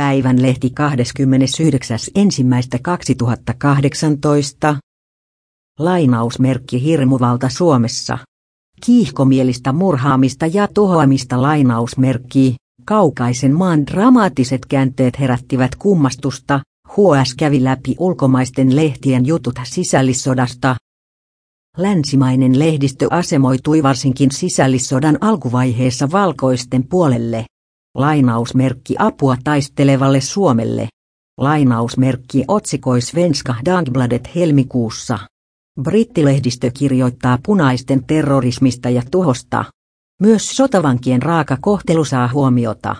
Päivän lehti 29.1.2018. Lainausmerkki hirmuvalta Suomessa. Kiihkomielistä murhaamista ja tuhoamista lainausmerkki. Kaukaisen maan dramaattiset käänteet herättivät kummastusta. HS kävi läpi ulkomaisten lehtien jutut sisällissodasta. Länsimainen lehdistö asemoitui varsinkin sisällissodan alkuvaiheessa valkoisten puolelle. Lainausmerkki apua taistelevalle Suomelle. Lainausmerkki otsikoi Svenska Dagbladet helmikuussa. Brittilehdistö kirjoittaa punaisten terrorismista ja tuhosta. Myös sotavankien raaka kohtelu saa huomiota.